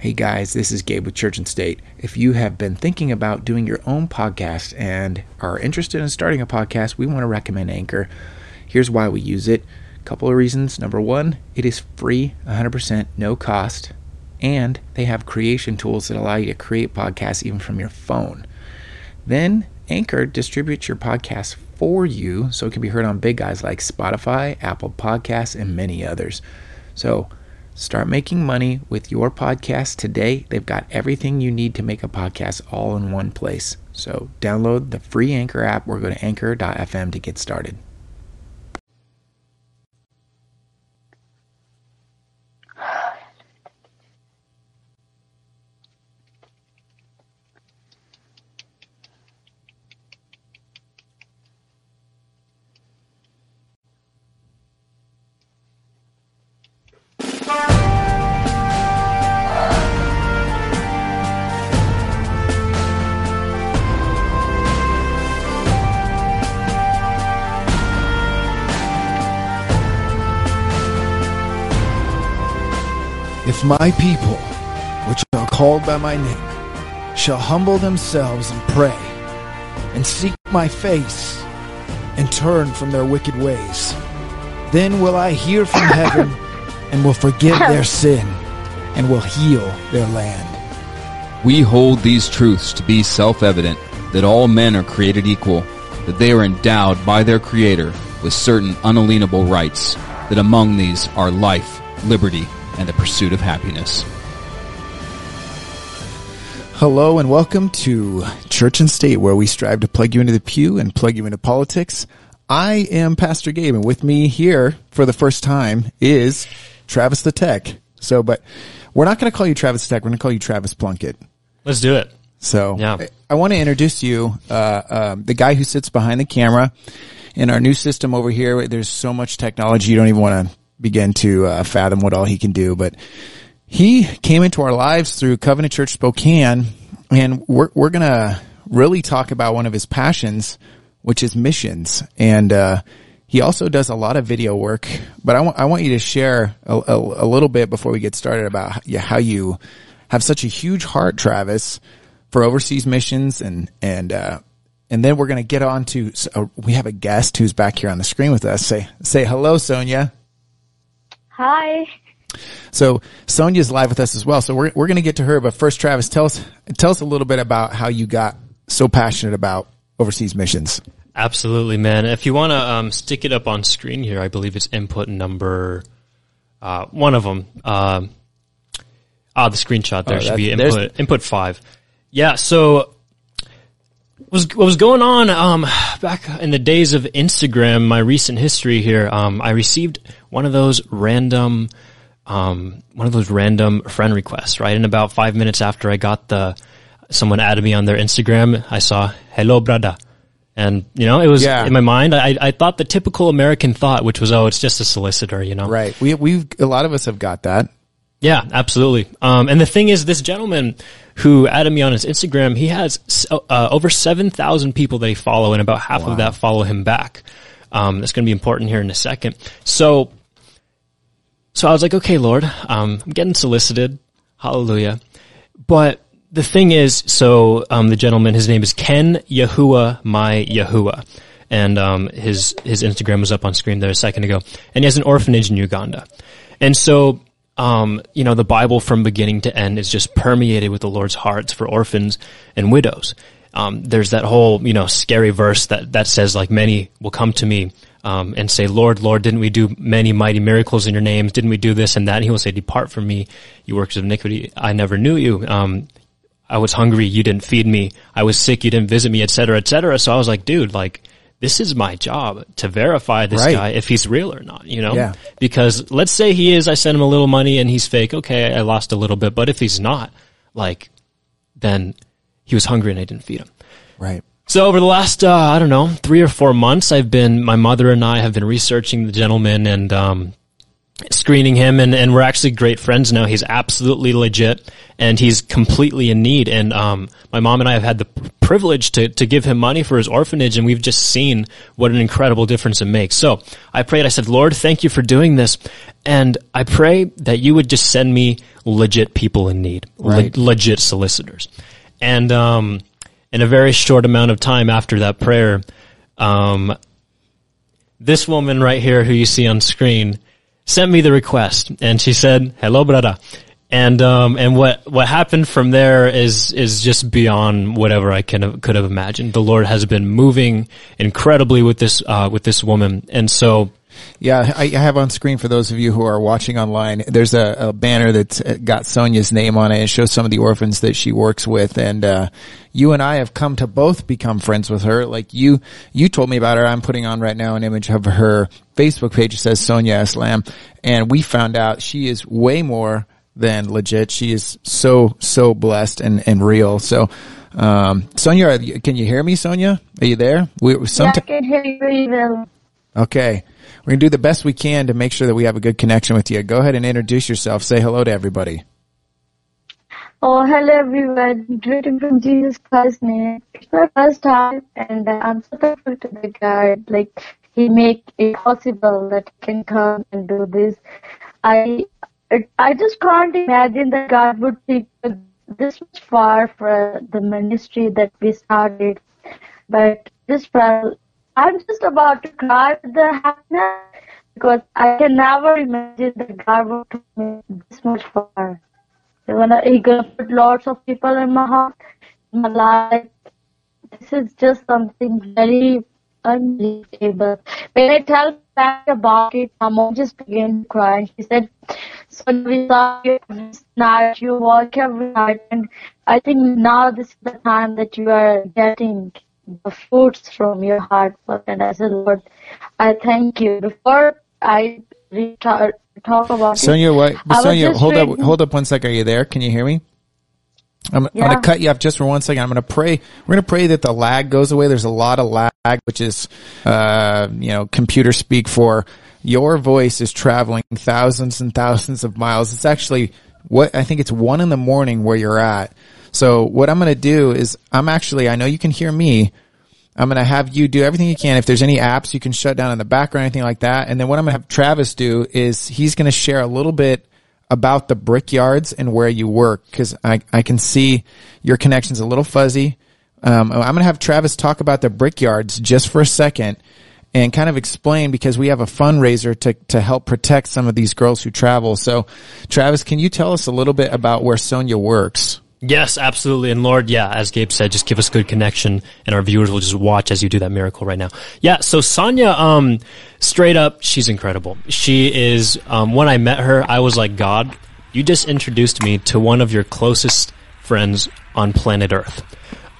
Hey guys, this is Gabe with Church and State. If you have been thinking about doing your own podcast and are interested in starting a podcast, we want to recommend Anchor. Here's why we use it. A couple of reasons. Number one, it is free, 100%, no cost, and they have creation tools that allow you to create podcasts even from your phone. Then Anchor distributes your podcast for you so it can be heard on big guys like Spotify, Apple Podcasts, and many others. So, Start making money with your podcast today. They've got everything you need to make a podcast all in one place. So download the free Anchor app or go to anchor.fm to get started. If my people, which are called by my name, shall humble themselves and pray, and seek my face, and turn from their wicked ways, then will I hear from heaven, and will forgive their sin, and will heal their land. We hold these truths to be self evident that all men are created equal, that they are endowed by their Creator with certain unalienable rights, that among these are life, liberty, and the pursuit of happiness. Hello and welcome to Church and State, where we strive to plug you into the pew and plug you into politics. I am Pastor Gabe, and with me here for the first time is Travis the Tech. So, but we're not going to call you Travis the Tech. We're going to call you Travis Plunkett. Let's do it. So, Yeah. I, I want to introduce you, uh, um, the guy who sits behind the camera in our new system over here. There's so much technology, you don't even want to begin to uh, fathom what all he can do. But he came into our lives through Covenant Church Spokane, and we're we're gonna really talk about one of his passions, which is missions, and uh, he also does a lot of video work. But I want I want you to share a, a, a little bit before we get started about how you- have such a huge heart, Travis, for overseas missions, and and uh, and then we're gonna get on to uh, we have a guest who's back here on the screen with us. Say say hello, Sonia. Hi. So Sonia's live with us as well. So we're we're going to get to her, but first, Travis, tell us tell us a little bit about how you got so passionate about overseas missions. Absolutely, man. If you want to um, stick it up on screen here, I believe it's input number uh, one of them. Um ah, the screenshot there Oh, should be input input five. Yeah. So was what was going on um, back in the days of Instagram? My recent history here. Um, I received one of those random. Um, one of those random friend requests, right? And about five minutes after I got the, someone added me on their Instagram, I saw, hello, brother. And, you know, it was Yeah. in my mind, I, I thought the typical American thought, which was, oh, it's just a solicitor, you know? Right. We we've a lot of us have got that. Yeah, absolutely. Um, and the thing is, this gentleman who added me on his Instagram, he has uh, over 7,000 people that he follow, and about half of that follow him back. Um, that's going to be important here in a second. So, so I was like, okay, Lord, um, I'm getting solicited. Hallelujah. But the thing is, so um, the gentleman, his name is Ken Yahuwah, my Yahuwah. And um, his his Instagram was up on screen there a second ago. And he has an orphanage in Uganda. And so um, you know, the Bible from beginning to end is just permeated with the Lord's hearts for orphans and widows. Um, there's that whole, you know, scary verse that, that says like many will come to me, um, and say, Lord, Lord, didn't we do many mighty miracles in your names? Didn't we do this and that? And he will say, depart from me, you workers of iniquity. I never knew you. Um, I was hungry, you didn't feed me. I was sick, you didn't visit me, et cetera, et cetera. So I was like, dude, like, this is my job to verify this Right. guy if he's real or not, you know? Yeah. Because let's say he is, I sent him a little money and he's fake. Okay, I lost a little bit, but if he's not, like, then he was hungry and I didn't feed him. Right. So over the last, uh, I don't know, three or four months, I've been, my mother and I have been researching the gentleman and, um, screening him and, and we're actually great friends now. He's absolutely legit and he's completely in need. And, um, my mom and I have had the privilege to, to give him money for his orphanage and we've just seen what an incredible difference it makes. So I prayed, I said, Lord, thank you for doing this. And I pray that you would just send me legit people in need, Right. le- legit solicitors. And, um, in a very short amount of time after that prayer, um, this woman right here who you see on screen sent me the request and she said, hello, brother. And, um, and what, what happened from there is, is just beyond whatever I can could have imagined. The Lord has been moving incredibly with this, uh, with this woman. And so, Yeah, I I have on screen for those of you who are watching online. There's a, a banner that's got Sonia's name on it. It shows some of the orphans that she works with, and uh, you and I have come to both become friends with her. Like you, you told me about her. I'm putting on right now an image of her Facebook page. It says Sonia Islam, and we found out she is way more than legit. She is so so blessed and and real. So. Um, Sonia, are you- can you hear me, Sonia? Are you there? We, Yeah, I can hear you well. Okay. We're going to do the best we can to make sure that we have a good connection with you. Go ahead and introduce yourself. Say hello to everybody. Oh, hello everyone. Greeting from Jesus Christ's name. It's my first time and I'm so thankful to the God. Like, He make it possible that I can come and do this. I, I just can't imagine that God would take this far for the ministry that we started. But this, far- I'm just about to cry with the happiness because I can never imagine that God would take me this much far. He gonna, put lots of people in my heart, in my life. This is just something very unbelievable. When I tell back about it, my mom just began to cry and she said, so we saw you every night, you work every night and I think now this is the time that you are getting the fruits from your hard work. And I said, Lord, I thank you. Before I talk about Sonia, what? Sonia, hold up, reading- hold up one second. Are you there? Can you hear me? I'm, I'm going to cut you off just for one second. I'm going to pray. We're going to pray that the lag goes away. There's a lot of lag, which is, uh, you know, computer speak for your voice is traveling thousands and thousands of miles. It's actually what I think it's one in the morning where you're at. So what I'm going to do is I'm actually, I know you can hear me. I'm going to have you do everything you can. If there's any apps you can shut down in the background, anything like that. And then what I'm going to have Travis do is he's going to share a little bit about the brickyards and where you work because I, I can see your connection's a little fuzzy. Um, I'm going to have Travis talk about the brickyards just for a second and kind of explain because we have a fundraiser to, to help protect some of these girls who travel. So Travis, can you tell us a little bit about where Sonia works? Yes, absolutely. And Lord, yeah, as Gabe said, just give us good connection and our viewers will just watch as you do that miracle right now. Yeah. So Sonia, um, straight up, she's incredible. She is, um, when I met her, I was like, God, you just introduced me to one of your closest friends on planet Earth.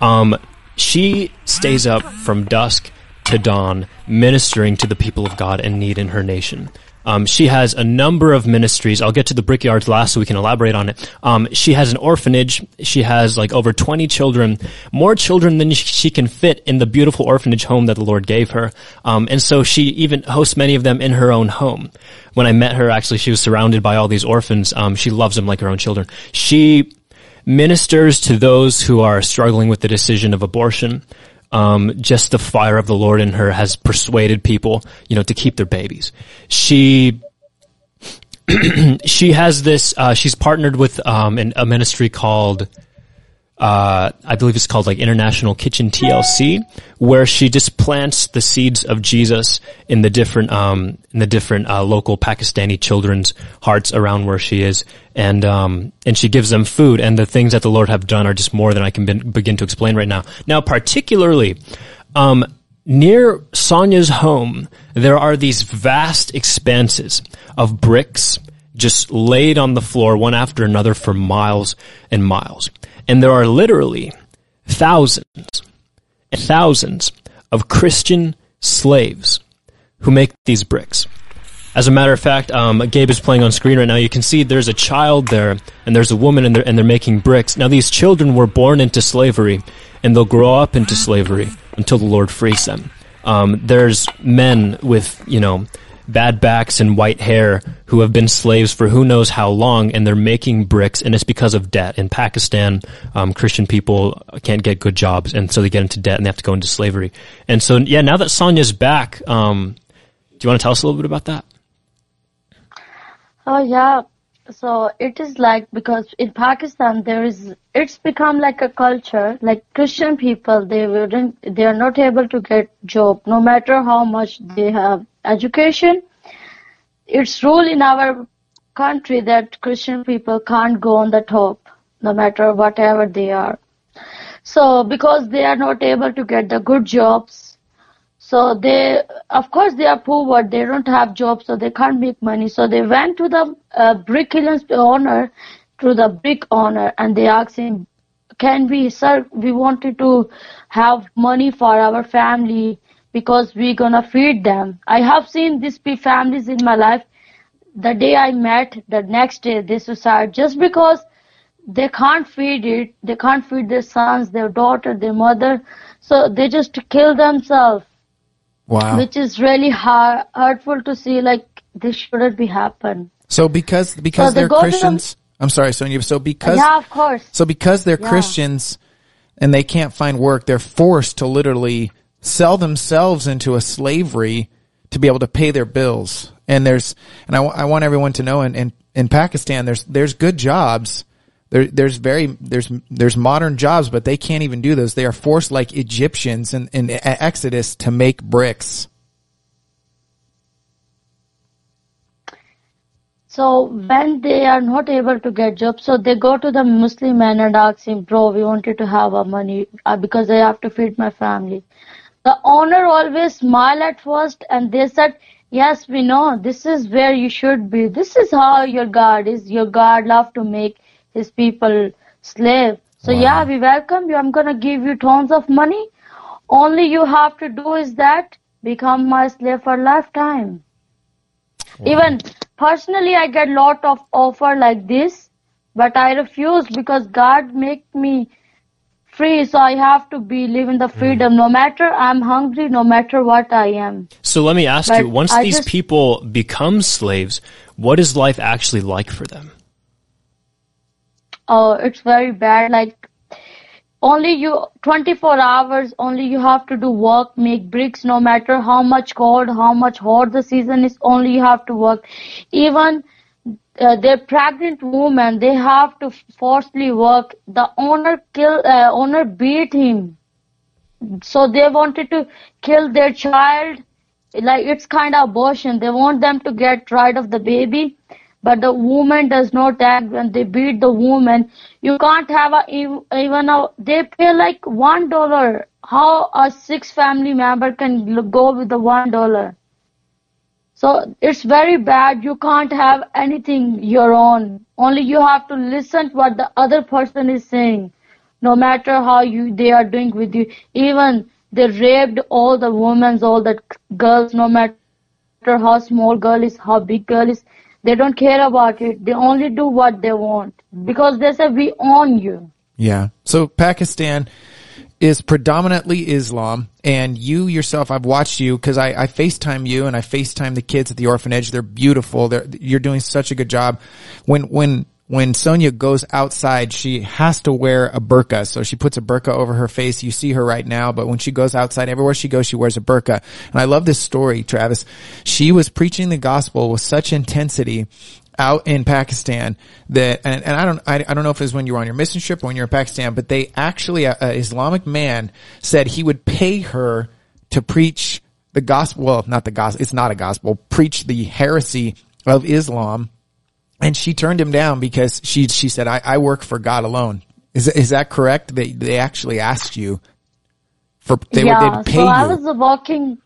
Um, she stays up from dusk to dawn ministering to the people of God in need in her nation. Um, she has a number of ministries. I'll get to the brickyards last so we can elaborate on it. Um, she has an orphanage. She has like over 20 children, more children than she can fit in the beautiful orphanage home that the Lord gave her. Um, and so she even hosts many of them in her own home. When I met her, actually, she was surrounded by all these orphans. Um, she loves them like her own children. She ministers to those who are struggling with the decision of abortion. Um, just the fire of the Lord in her has persuaded people, you know, to keep their babies. She, she has this, uh, she's partnered with, um, an, a ministry called, uh, I believe it's called like International Kitchen TLC, where she just plants the seeds of Jesus in the different, um, in the different, uh, local Pakistani children's hearts around where she is. And, um, and she gives them food and the things that the Lord have done are just more than I can be- begin to explain right now. Now, particularly, um, near Sonia's home, there are these vast expanses of bricks just laid on the floor one after another for miles and miles. And there are literally thousands and thousands of Christian slaves who make these bricks. As a matter of fact, um, Gabe is playing on screen right now. You can see there's a child there, and there's a woman, and they're, and they're making bricks. Now, these children were born into slavery, and they'll grow up into slavery until the Lord frees them. Um, there's men with, you know, bad backs and white hair who have been slaves for who knows how long, and they're making bricks, and it's because of debt. In Pakistan, um, Christian people can't get good jobs, and so they get into debt and they have to go into slavery. And so, yeah, now that Sonia's back, um, do you want to tell us a little bit about that? Oh yeah. So it is like because in Pakistan there is it's become like a culture like Christian people they wouldn't they are not able to get job no matter how much they have education. It's rule in our country that Christian people can't go on the top no matter whatever they are. So because they are not able to get the good jobs so they, of course, they are poor. But they don't have jobs, so they can't make money. So they went to the uh, brick owner, to the brick owner, and they asked him, "Can we, sir? We wanted to have money for our family because we're gonna feed them." I have seen these families in my life. The day I met, the next day they suicide just because they can't feed it. They can't feed their sons, their daughter, their mother. So they just kill themselves Wow. Which is really hard, hurtful to see. Like this shouldn't be happen. So because because So they they're go to the- Christians, I'm sorry, Sonia. So because yeah, of course. so because they're Yeah. Christians and they can't find work, they're forced to literally sell themselves into a slavery to be able to pay their bills. And there's and I, I want everyone to know in, in in Pakistan there's there's good jobs. There, there's very there's there's modern jobs, but they can't even do those. They are forced like Egyptians in, in Exodus to make bricks. So when they are not able to get jobs, so they go to the Muslim man and ask him, "Bro, we wanted to have our money uh, because I have to feed my family." The owner always smile at first, and they said, "Yes, we know. This is where you should be. This is how your God is. Your God love to make his people slave. So yeah, we welcome you. I'm gonna give you tons of money. Only you have to do is that become my slave for lifetime." Even personally, I get lot of offer like this, but I refuse because God make me free, so I have to be live in the mm. freedom. No matter I'm hungry, no matter what I am. So let me ask But you: Once I these just- people become slaves, what is life actually like for them? Oh, it's very bad. Like only you 24 hours. Only you have to do work, make bricks. No matter how much cold, how much hot the season is, only you have to work. Even uh, they're pregnant women. They have to forcefully work. The owner kill. Uh, owner beat him. So they wanted to kill their child. Like it's kind of abortion. They want them to get rid of the baby but the woman does not act when they beat the woman. You can't have a even a they pay like one dollar. How a six family member can go with the one dollar? So it's very bad. You can't have anything your own. Only you have to listen to what the other person is saying. No matter how you they are doing with you. Even they raped all the women, all the girls, no matter how small girl is, how big girl is. They don't care about it. They only do what they want because they say we own you. Yeah. So Pakistan is predominantly Islam, and you yourself, I've watched you because I, I FaceTime you and I FaceTime the kids at the orphanage. They're beautiful. They're, you're doing such a good job. When, when, when Sonia goes outside, she has to wear a burqa. So she puts a burqa over her face. You see her right now, but when she goes outside, everywhere she goes, she wears a burqa. And I love this story, Travis. She was preaching the gospel with such intensity out in Pakistan that, and, and I don't, I, I don't know if it was when you were on your mission trip or when you were in Pakistan, but they actually, a, a Islamic man said he would pay her to preach the gospel. Well, not the gospel. It's not a gospel. Preach the heresy of Islam. And she turned him down because she, she said, I, I work for God alone. Is, is that correct? They, they actually asked you for, they yeah, would, they'd pay so you. I was walking,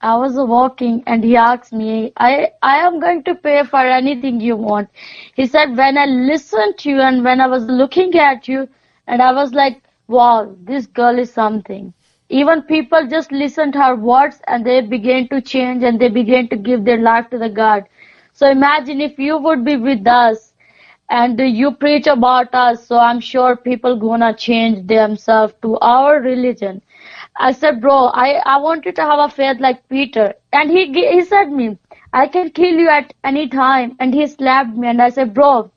I was walking, and he asked me, "I I am going to pay for anything you want." He said, "When I listened to you and when I was looking at you, and I was like, wow, this girl is something." Even people just listened her words and they began to change and they began to give their life to the God. So imagine if you would be with us and you preach about us, so I'm sure people gonna change themselves to our religion. I said, bro, I, I want you to have a faith like Peter. And he, he said me, I can kill you at any time. And he slapped me and I said, bro,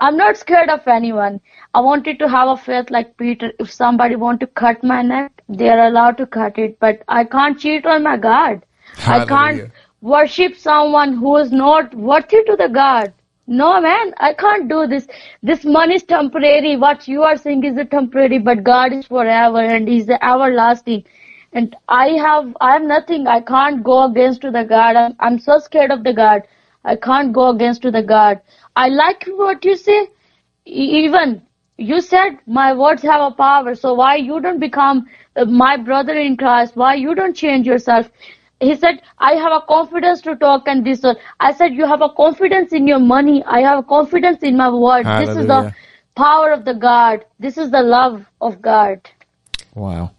I'm not scared of anyone. I wanted to have a faith like Peter. If somebody want to cut my neck, they are allowed to cut it. But I can't cheat on my God. I can't worship someone who is not worthy to the God. No man, I can't do this. This money is temporary. What you are saying is a temporary, but God is forever and He's everlasting. And I have, I have nothing. I can't go against to the God. I'm, I'm so scared of the God. I can't go against to the God. I like what you say. Even you said my words have a power. So why you don't become my brother in Christ? Why you don't change yourself? He said, I have a confidence to talk and this. one." I said, you have a confidence in your money. I have a confidence in my word. This is the power of the God. This is the love of God. Wow.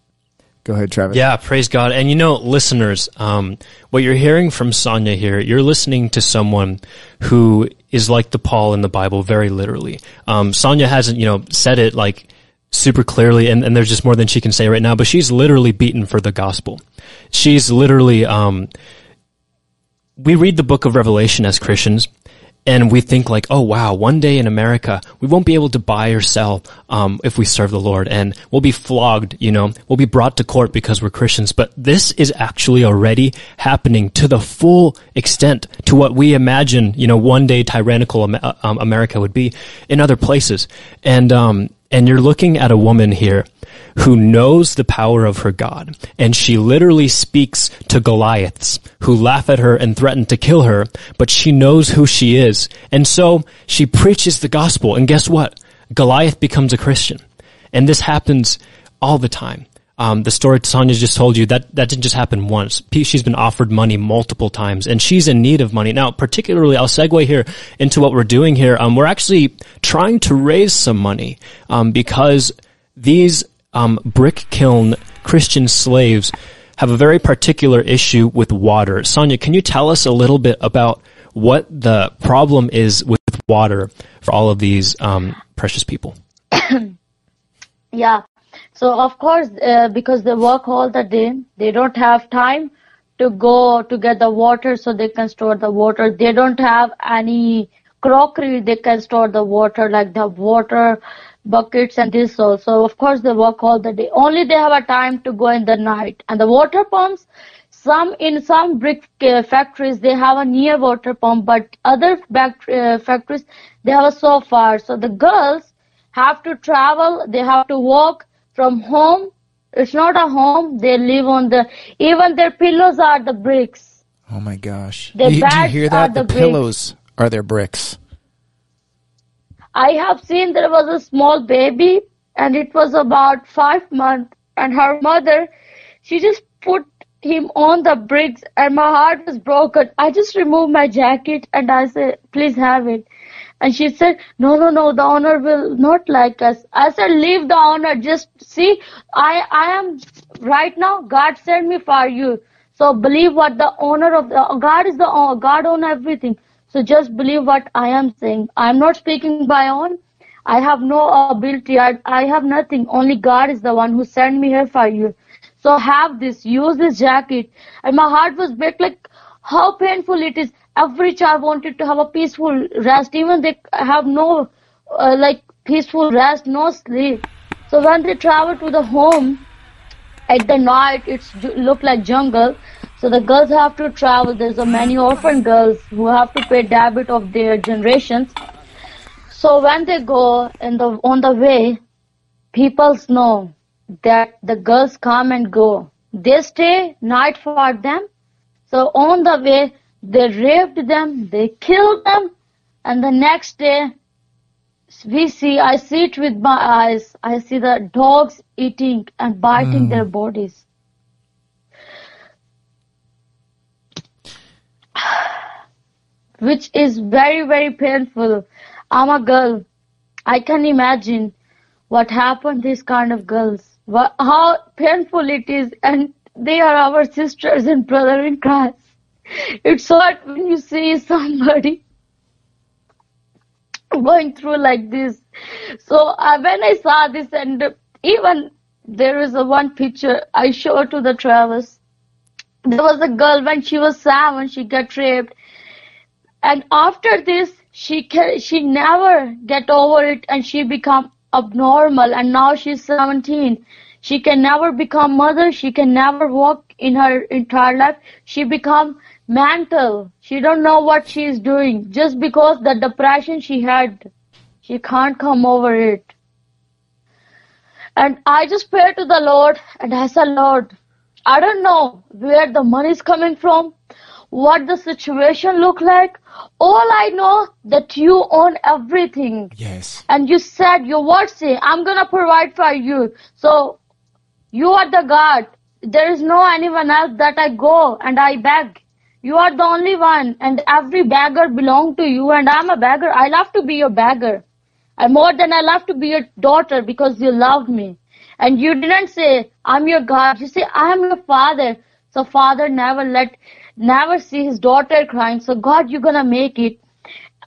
Go ahead, Travis. Yeah, praise God. And you know, listeners, um, what you're hearing from Sonia here, you're listening to someone who is like the Paul in the Bible, very literally. Um, Sonia hasn't, you know, said it like super clearly, and, and there's just more than she can say right now, but she's literally beaten for the gospel. She's literally, um, we read the book of Revelation as Christians, and we think like, oh wow, one day in America we won't be able to buy or sell um, if we serve the Lord, and we'll be flogged. You know, we'll be brought to court because we're Christians. But this is actually already happening to the full extent to what we imagine. You know, one day tyrannical uh, um, America would be in other places, and um, and you're looking at a woman here who knows the power of her God. And she literally speaks to Goliaths who laugh at her and threaten to kill her, but she knows who she is. And so she preaches the gospel. And guess what? Goliath becomes a Christian. And this happens all the time. Um, the story Sonia just told you that that didn't just happen once. She's been offered money multiple times, and she's in need of money now. Particularly, I'll segue here into what we're doing here. Um, we're actually trying to raise some money um, because these um, brick kiln Christian slaves have a very particular issue with water. Sonia, can you tell us a little bit about what the problem is with water for all of these um, precious people? Yeah. So of course, uh, because they work all the day, they don't have time to go to get the water so they can store the water. They don't have any crockery they can store the water like the water buckets and this also. Of course, they work all the day. Only they have a time to go in the night. And the water pumps, some in some brick uh, factories they have a near water pump, but other uh, factories they have a so far. So the girls have to travel. They have to walk from home. It's not a home. They live on the. Even their pillows are the bricks. Oh my gosh. The You- Did you hear that? The, the pillows are their bricks. I have seen there was a small baby and it was about five months and her mother, she just put him on the bricks and my heart was broken. I just removed my jacket and I said, please have it. And she said, no, no, no, the owner will not like us. I said, leave the owner. Just see, I, I am right now, God sent me for you. So believe what the owner of the, God is the, God own everything. So just believe what I am saying. I am not speaking by own. I have no ability. I, I have nothing. Only God is the one who sent me here for you. So have this. Use this jacket. And my heart was break like how painful it is. Every child wanted to have a peaceful rest. Even they have no uh, like peaceful rest, no sleep. So when they travel to the home, at the night it's look like jungle. So the girls have to travel. There's a many orphan girls who have to pay debit of their generations. So when they go in the on the way people know that the girls come and go. They stay night for them. So on the way they raped them they killed them and the next day we see i see it with my eyes. I see the dogs eating and biting hmm. their bodies. Which is very very painful. I'm a girl. I can imagine what happened to these kind of girls. How painful it is. And they are our sisters and brother in christ it's hard when you see somebody going through like this. So uh, when I saw this, and even there is a one picture I showed to the Travis. There was a girl when she was seven, she got raped, and after this, she ca- she never get over it, and she become abnormal, and now she's 17. She can never become mother. She can never walk in her entire life. She become mental. She don't know what she is doing just because the depression she had. She can't come over it. And I just pray to the Lord and I said, Lord, I don't know where the money is coming from, what the situation look like. All I know that you own everything. Yes. And you said your word say, I'm gonna provide for you. So you are the God. There is no anyone else that I go and I beg. You are the only one and every beggar belong to you and I'm a beggar. I love to be your beggar. More than I love to be your daughter because you loved me. And you didn't say, I'm your God. You say, I am your father. So father never let, never see his daughter crying. So God, you're gonna make it.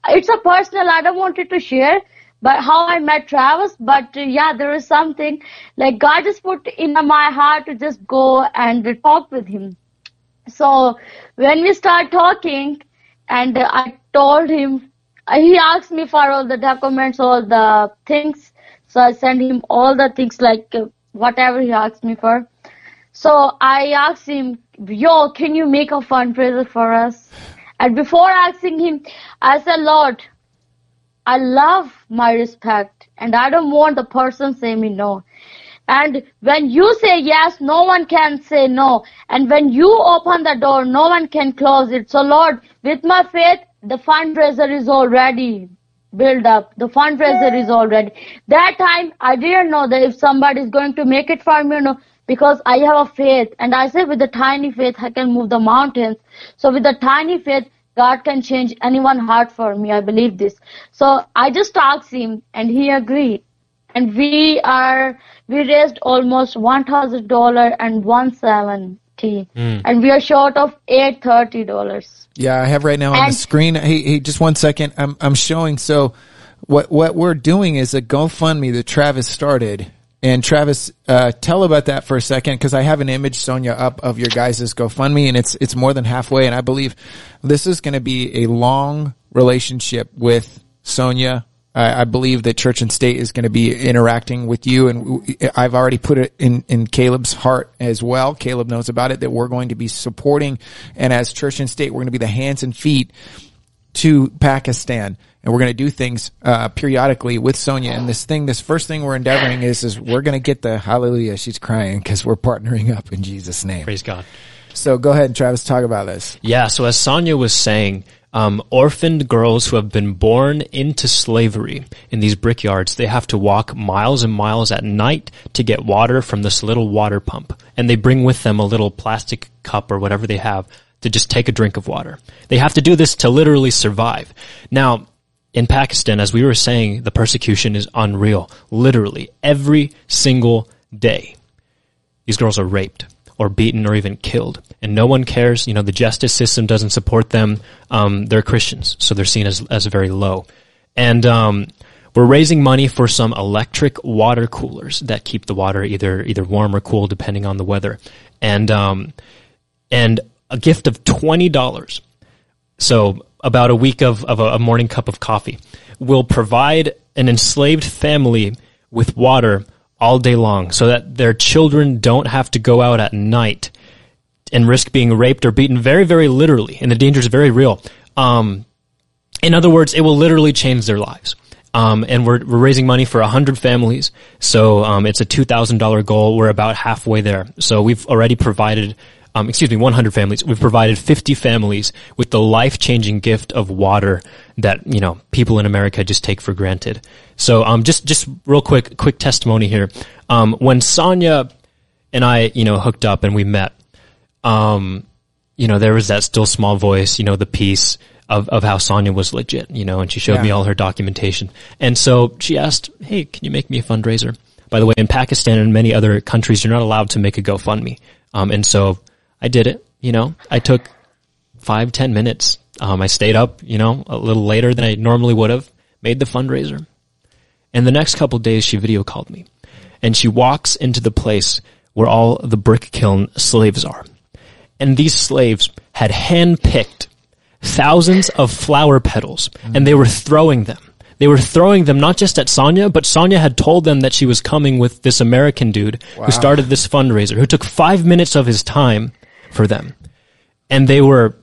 It's a personal, I don't want it to share, but how I met Travis. But uh, yeah, there is something like God just put in my heart to just go and talk with him. So when we start talking, and I told him, he asked me for all the documents, all the things. So I sent him all the things like uh, whatever he asked me for. So I asked him, yo, can you make a fundraiser for us? And before asking him, I said, Lord, I love my respect and I don't want the person say me no. And when you say yes, no one can say no. And when you open the door, no one can close it. So Lord, with my faith, the fundraiser is already built up. The fundraiser is already. That time, I didn't know that if somebody is going to make it for me or no, because I have a faith. And I say with the tiny faith, I can move the mountains. So with the tiny faith, God can change anyone's heart for me. I believe this. So I just asked him and he agreed. And we are, we raised almost $1,000 and 170 and we are short of $830. Yeah, I have right now on the screen. Hey, hey, just one second. I'm I'm showing. So, what what we're doing is a GoFundMe that Travis started. And Travis, uh, tell about that for a second because I have an image, Sonia, up of your guys' GoFundMe, and it's it's more than halfway. And I believe this is going to be a long relationship with Sonia. I, I believe that Church and State is going to be interacting with you, and I've already put it in in Caleb's heart as well. Caleb knows about it that we're going to be supporting, and as Church and State, we're going to be the hands and feet to Pakistan, and we're going to do things uh, periodically with Sonia. And this thing, this first thing we're endeavoring is, is we're going to get the hallelujah. She's crying because we're partnering up in Jesus' name. Praise God. So go ahead, and Travis, talk about this. Yeah, so as Sonia was saying, um, orphaned girls who have been born into slavery in these brickyards, they have to walk miles and miles at night to get water from this little water pump. And they bring with them a little plastic cup or whatever they have to just take a drink of water. They have to do this to literally survive. Now, in Pakistan, as we were saying, the persecution is unreal. Literally, every single day these girls are raped or beaten or even killed. And no one cares. You know, the justice system doesn't support them. Um, they're Christians, so they're seen as, as very low. And, um, we're raising money for some electric water coolers that keep the water either, either warm or cool depending on the weather. And, um, and a gift of $20. So about a week of, of a, a morning cup of coffee will provide an enslaved family with water all day long so that their children don't have to go out at night and risk being raped or beaten very, very literally. And the danger is very real. Um, in other words, it will literally change their lives. Um, and we're, we're raising money for 100 families. So, um, it's a $2,000 goal. We're about halfway there. So we've already provided, um, excuse me, 100 families. We've provided 50 families with the life-changing gift of water that, you know, people in America just take for granted. So, um, just, just real quick, quick testimony here. Um, when Sonia and I, you know, hooked up and we met, um, you know, there was that still small voice, you know, the piece of, of how Sonia was legit, you know, and she showed me all her documentation. And so she asked, Hey, can you make me a fundraiser? By the way, in Pakistan and many other countries, you're not allowed to make a GoFundMe. Um, and so I did it, you know, I took five, ten minutes. Um, I stayed up, you know, a little later than I normally would have, made the fundraiser. And the next couple days, she video called me. and she walks into the place where all the brick kiln slaves are. And these slaves had handpicked thousands of flower petals and they were throwing them. They were throwing them not just at Sonia, but Sonia had told them that she was coming with this American dude who started this fundraiser, who took five minutes of his time for them. And they were,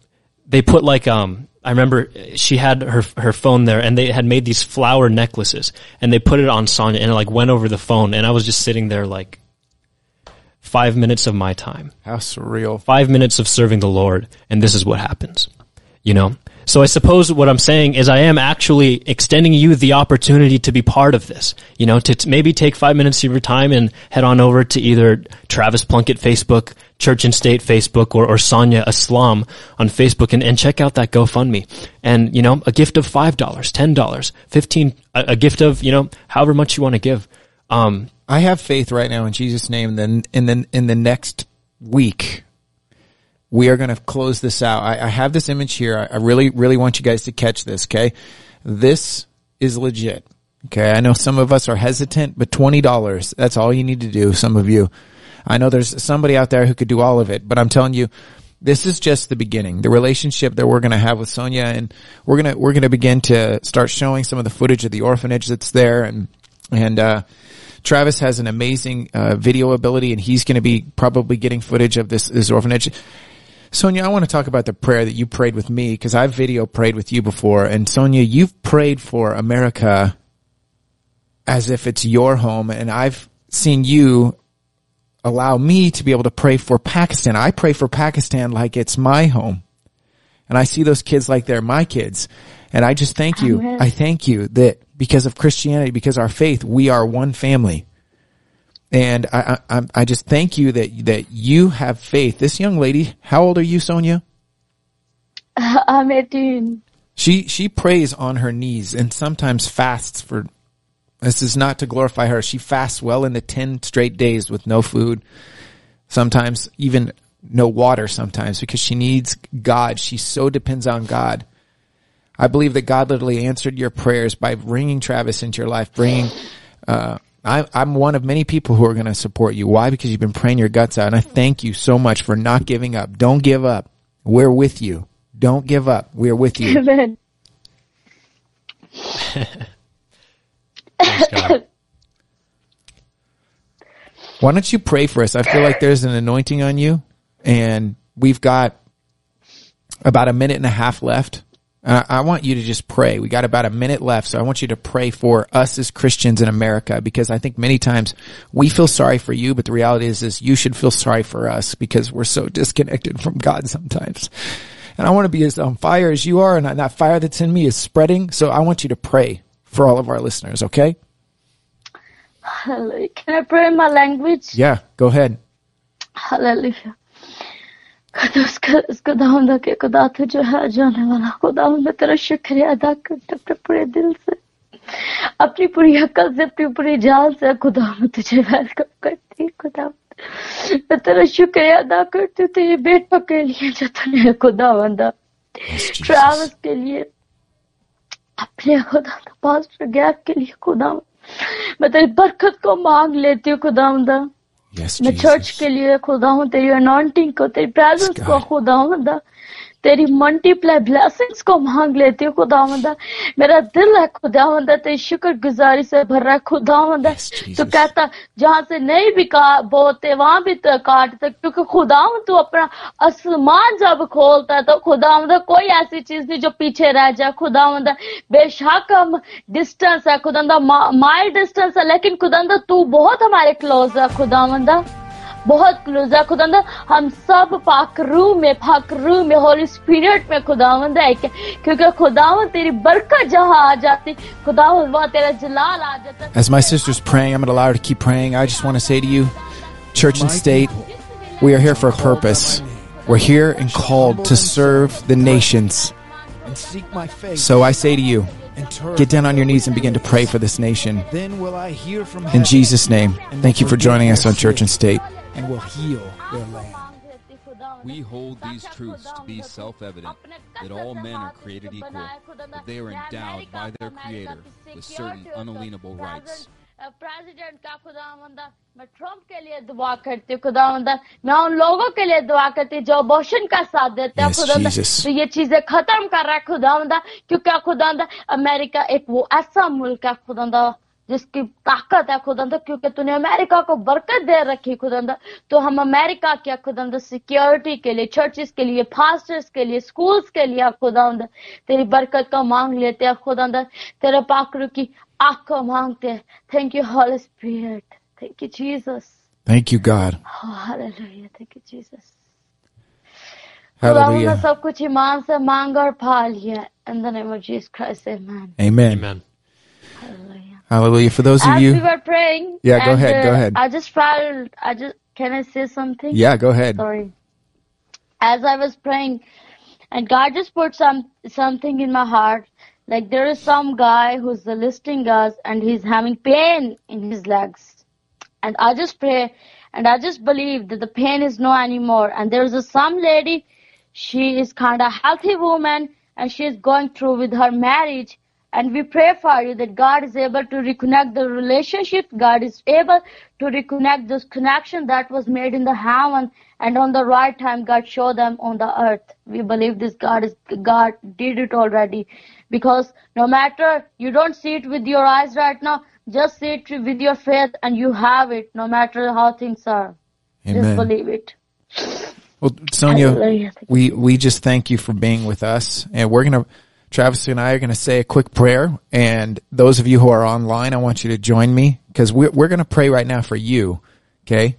they put like, um, I remember she had her, her phone there and they had made these flower necklaces and they put it on Sonia and it like went over the phone and I was just sitting there like five minutes of my time How surreal. five minutes of serving the Lord, and this is what happens. You know? So I suppose what I'm saying is I am actually extending you the opportunity to be part of this. You know, to t- maybe take five minutes of your time and head on over to either Travis Plunkett Facebook, Church and State Facebook, or, or Sonia Islam on Facebook and, and check out that GoFundMe. And, you know, a gift of $5, $10, 15 a, a gift of, you know, however much you want to give. Um, I have faith right now in Jesus' name. Then in the in the next week, we are going to close this out. I, I have this image here. I, I really really want you guys to catch this. Okay, this is legit. Okay, I know some of us are hesitant, but twenty dollars. That's all you need to do. Some of you. I know there's somebody out there who could do all of it, but I'm telling you, this is just the beginning. The relationship that we're going to have with Sonia, and we're gonna we're gonna begin to start showing some of the footage of the orphanage that's there, and and uh, Travis has an amazing uh, video ability, and he's going to be probably getting footage of this this orphanage. Sonia, I want to talk about the prayer that you prayed with me because I've video prayed with you before, and Sonia, you've prayed for America as if it's your home, and I've seen you allow me to be able to pray for Pakistan. I pray for Pakistan like it's my home. And I see those kids like they're my kids. And I just thank you. Amen. I thank you that because of Christianity, because our faith, we are one family. And I, I, I just thank you that, that you have faith. This young lady, how old are you, Sonia? I'm 18. She she prays on her knees and sometimes fasts for this is not to glorify her. She fasts well into 10 straight days with no food. Sometimes even no water sometimes because she needs God. She so depends on God. I believe that God literally answered your prayers by bringing Travis into your life, bringing uh I, I'm one of many people who are going to support you. Why? Because you've been praying your guts out. And I thank you so much for not giving up. Don't give up. We're with you. Don't give up. We're with you. Amen. Why don't you pray for us? I feel like there's an anointing on you, and we've got about a minute and a half left. Uh, I want you to just pray. We got about a minute left, so I want you to pray for us as Christians in America because I think many times we feel sorry for you, but the reality is, is you should feel sorry for us because we're so disconnected from God sometimes. And I want to be as on fire as you are, and that fire that's in me is spreading. So I want you to pray for all of our listeners. Okay? Hallelujah. Can I pray in my language? Yeah. Go ahead. Hallelujah खुदा उसका उसको खुदा के खुदा तो जो है जाने वाला खुदा मैं तेरा शुक्रिया अदा करते अपने पूरे दिल से अपनी पूरी अकल से अपनी पूरी जान से खुदा मैं तुझे वेलकम करती हूँ खुदा मैं तेरा शुक्रिया अदा करती हूँ तेरे बेटा के लिए जो तूने खुदा बंदा ट्रैवल्स के लिए اپنے خدا پاس گیپ کے لیے خدا میں تیری برکت کو مانگ لیتی ہوں خدا ہوں میں چرچ کے لیے خدا ہوں تیری انٹنگ کو تیری پریزنس کو خدا ہوں تیری ملٹی پلائی بلیسنگز کو مانگ لیتی ہوں خدا مندہ میرا دل ہے خدا مندہ تیری شکر گزاری سے بھر رہا ہے خدا مندہ yes, تو کہتا جہاں سے نہیں بھی بوتے وہاں بھی کاٹ تک کیونکہ خدا مند تو اپنا اسمان جب کھولتا ہے تو خدا مندہ کوئی ایسی چیز نہیں جو پیچھے رہ جائے۔ خدا مندہ بے شک ہم ڈسٹنس ہے خدا مندہ مائی ڈسٹنس ہے لیکن خدا مندہ تو بہت ہمارے کلوز ہے خدا مندہ बहुत क्लोज है खुदा हम सब पाक रूह में पाक रूह में होली स्पिरिट में खुदावंद है कि- क्योंकि खुदावंद तेरी बरकत जहाँ आ जाती खुदावंद वहाँ तेरा जलाल आ जाता As my sister's praying, I'm going to allow her to keep praying. I just want to say to you, church and state, we are here for a purpose. We're here and called to serve the nations. and seek my face. So I say to you, and turn. get down on your knees and begin to pray for this nation. Then will I hear from In Jesus' name, thank you for joining us on Church and State. and will heal their land. We hold these truths to be self-evident that all men are created equal, that they are endowed by their Creator with certain unalienable rights, president کا خدا مندہ میں Trump کے لیے دعا کرتی ہوں خدا مندہ میں ان لوگوں کے لیے دعا کرتی ہوں جو بوشن کا ساتھ دیتے ہیں yes, خدا تو یہ چیزیں ختم کر رہا ہے خدا مندہ کیونکہ خدا مندہ امریکہ ایک وہ ایسا ملک ہے خدا مندہ جس کی طاقت ہے خود اندر کیونکہ تو نے امریکہ کو برکت دے رکھی خود اندر تو ہم امریکہ کیا خود اندر سیکیورٹی کے لیے چرچز کے لیے پاسٹرز کے لیے سکولز کے لیے خود اندر تیری برکت کا مانگ لیتے ہیں خود اندر تیرے پاکرو کی آنکھ کو مانگتے ہیں۔ Thank you holy spirit thank you Jesus thank you God hallelujah thank you Jesus خدا نے سب کچھ ایمان سے مانگ اور پا لیا in the name of Jesus Christ amen. Amen, amen. Hallelujah. For those of As you, we were praying, Yeah, go and, ahead, go uh, ahead. I just felt, I just, can I say something? yeah, go ahead. Sorry. As I was praying, and God just put some something in my heart. Like there is some guy who's listing us, and he's having pain in his legs. And I just pray, and I just believe that the pain is no anymore. And there's a some lady, she is kind of a healthy woman, and she is going through with her marriage. And we pray for you that God is able to reconnect the relationship. God is able to reconnect this connection that was made in the heaven and on the right time God showed them on the earth. We believe this God is God did it already. Because no matter you don't see it with your eyes right now, just see it with your faith and you have it no matter how things are. Just believe it. Well, Sonia, we, we just thank you for being with us. And we're going to, Travis and I are going to say a quick prayer. And those of you who are online, I want you to join me because we're, we're going to pray right now for you. Okay.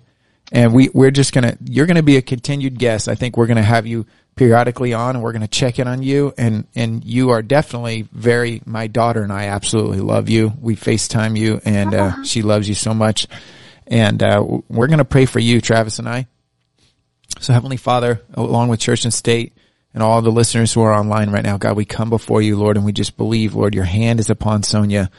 And we, we're just going to, you're going to be a continued guest. I think we're going to have you periodically on and we're going to check in on you. And, and you are definitely very, my daughter and I absolutely love you. We FaceTime you and, uh, she loves you so much. And, uh, we're going to pray for you, Travis and I. So Heavenly Father, along with church and state and all the listeners who are online right now, God, we come before you, Lord, and we just believe, Lord, your hand is upon Sonia.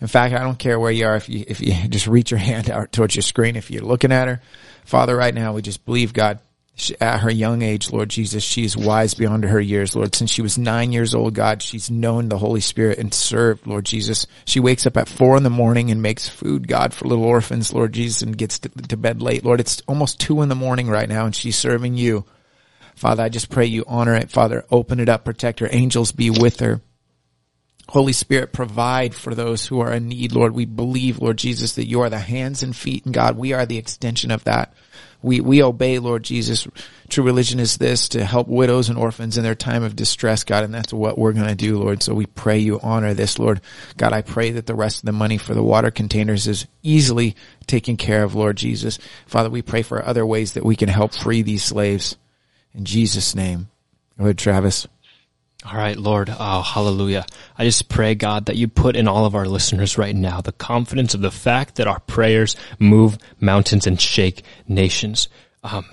In fact, I don't care where you are. If you, if you just reach your hand out towards your screen, if you're looking at her, Father, right now, we just believe, God, she, at her young age, Lord Jesus, she is wise beyond her years, Lord. Since she was nine years old, God, she's known the Holy Spirit and served, Lord Jesus. She wakes up at four in the morning and makes food, God, for little orphans, Lord Jesus, and gets to, to bed late. Lord, it's almost two in the morning right now and she's serving you. Father, I just pray you honor it. Father, open it up, protect her. Angels be with her. Holy Spirit, provide for those who are in need, Lord. We believe, Lord Jesus, that you are the hands and feet, and God, we are the extension of that. We, we obey, Lord Jesus. True religion is this, to help widows and orphans in their time of distress, God, and that's what we're going to do, Lord. So we pray you honor this, Lord. God, I pray that the rest of the money for the water containers is easily taken care of, Lord Jesus. Father, we pray for other ways that we can help free these slaves. In Jesus' name. Go ahead, Travis. All right, Lord. Oh, hallelujah. I just pray, God, that you put in all of our listeners right now the confidence of the fact that our prayers move mountains and shake nations. Um,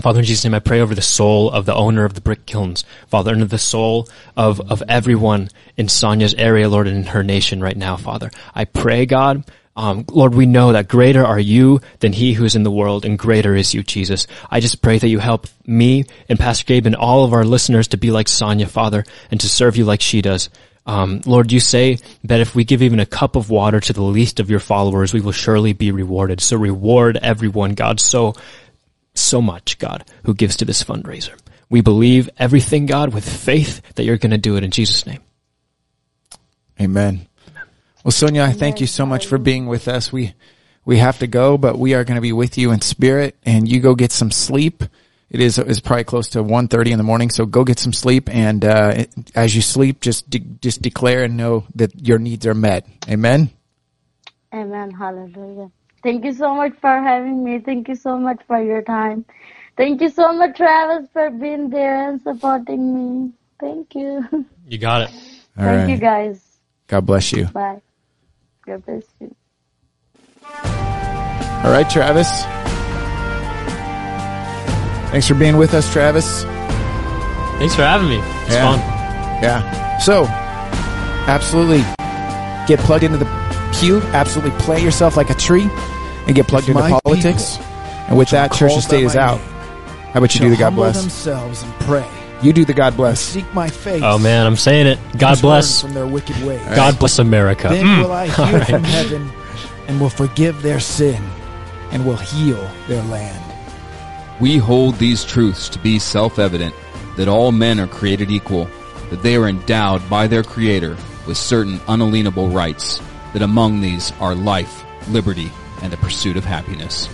Father, in Jesus' name, I pray over the soul of the owner of the brick kilns. Father, into the soul of, of everyone in Sonia's area, Lord, and in her nation right now, Father. I pray, God, um, Lord, we know that greater are you than he who is in the world, and greater is you, Jesus. I just pray that you help me and Pastor Gabe and all of our listeners to be like Sonia, Father, and to serve you like she does. Um, Lord, you say that if we give even a cup of water to the least of your followers, we will surely be rewarded. So reward everyone, God, so, so much, God, who gives to this fundraiser. We believe everything, God, with faith that you're going to do it in Jesus' name. Amen. Well, Sonia, I thank you so much for being with us. We we have to go, but we are going to be with you in spirit, and you go get some sleep. It is is probably close to 1.30 in the morning, so go get some sleep, and uh, as you sleep, just de- just declare and know that your needs are met. Amen. Amen. Hallelujah. Thank you so much for having me. Thank you so much for your time. Thank you so much, Travis, for being there and supporting me. Thank you. You got it. All Thank right. you, guys. God bless you. Bye. God bless you. All right, Travis. Thanks for being with us, Travis. Thanks for having me. It's Yeah. fun. Yeah. So, absolutely get plugged into the pew. Absolutely play yourself like a tree and get plugged If into my politics. And with that, church and state is out. How about you do the God bless? themselves and pray. You do the God bless. Seek my face. Oh man, I'm saying it. God bless. from their wicked ways. God bless America. Then Mm. will I hear right. from heaven and will forgive their sin and will heal their land. We hold these truths to be self-evident that all men are created equal, that they are endowed by their Creator with certain unalienable rights, that among these are life, liberty, and the pursuit of happiness.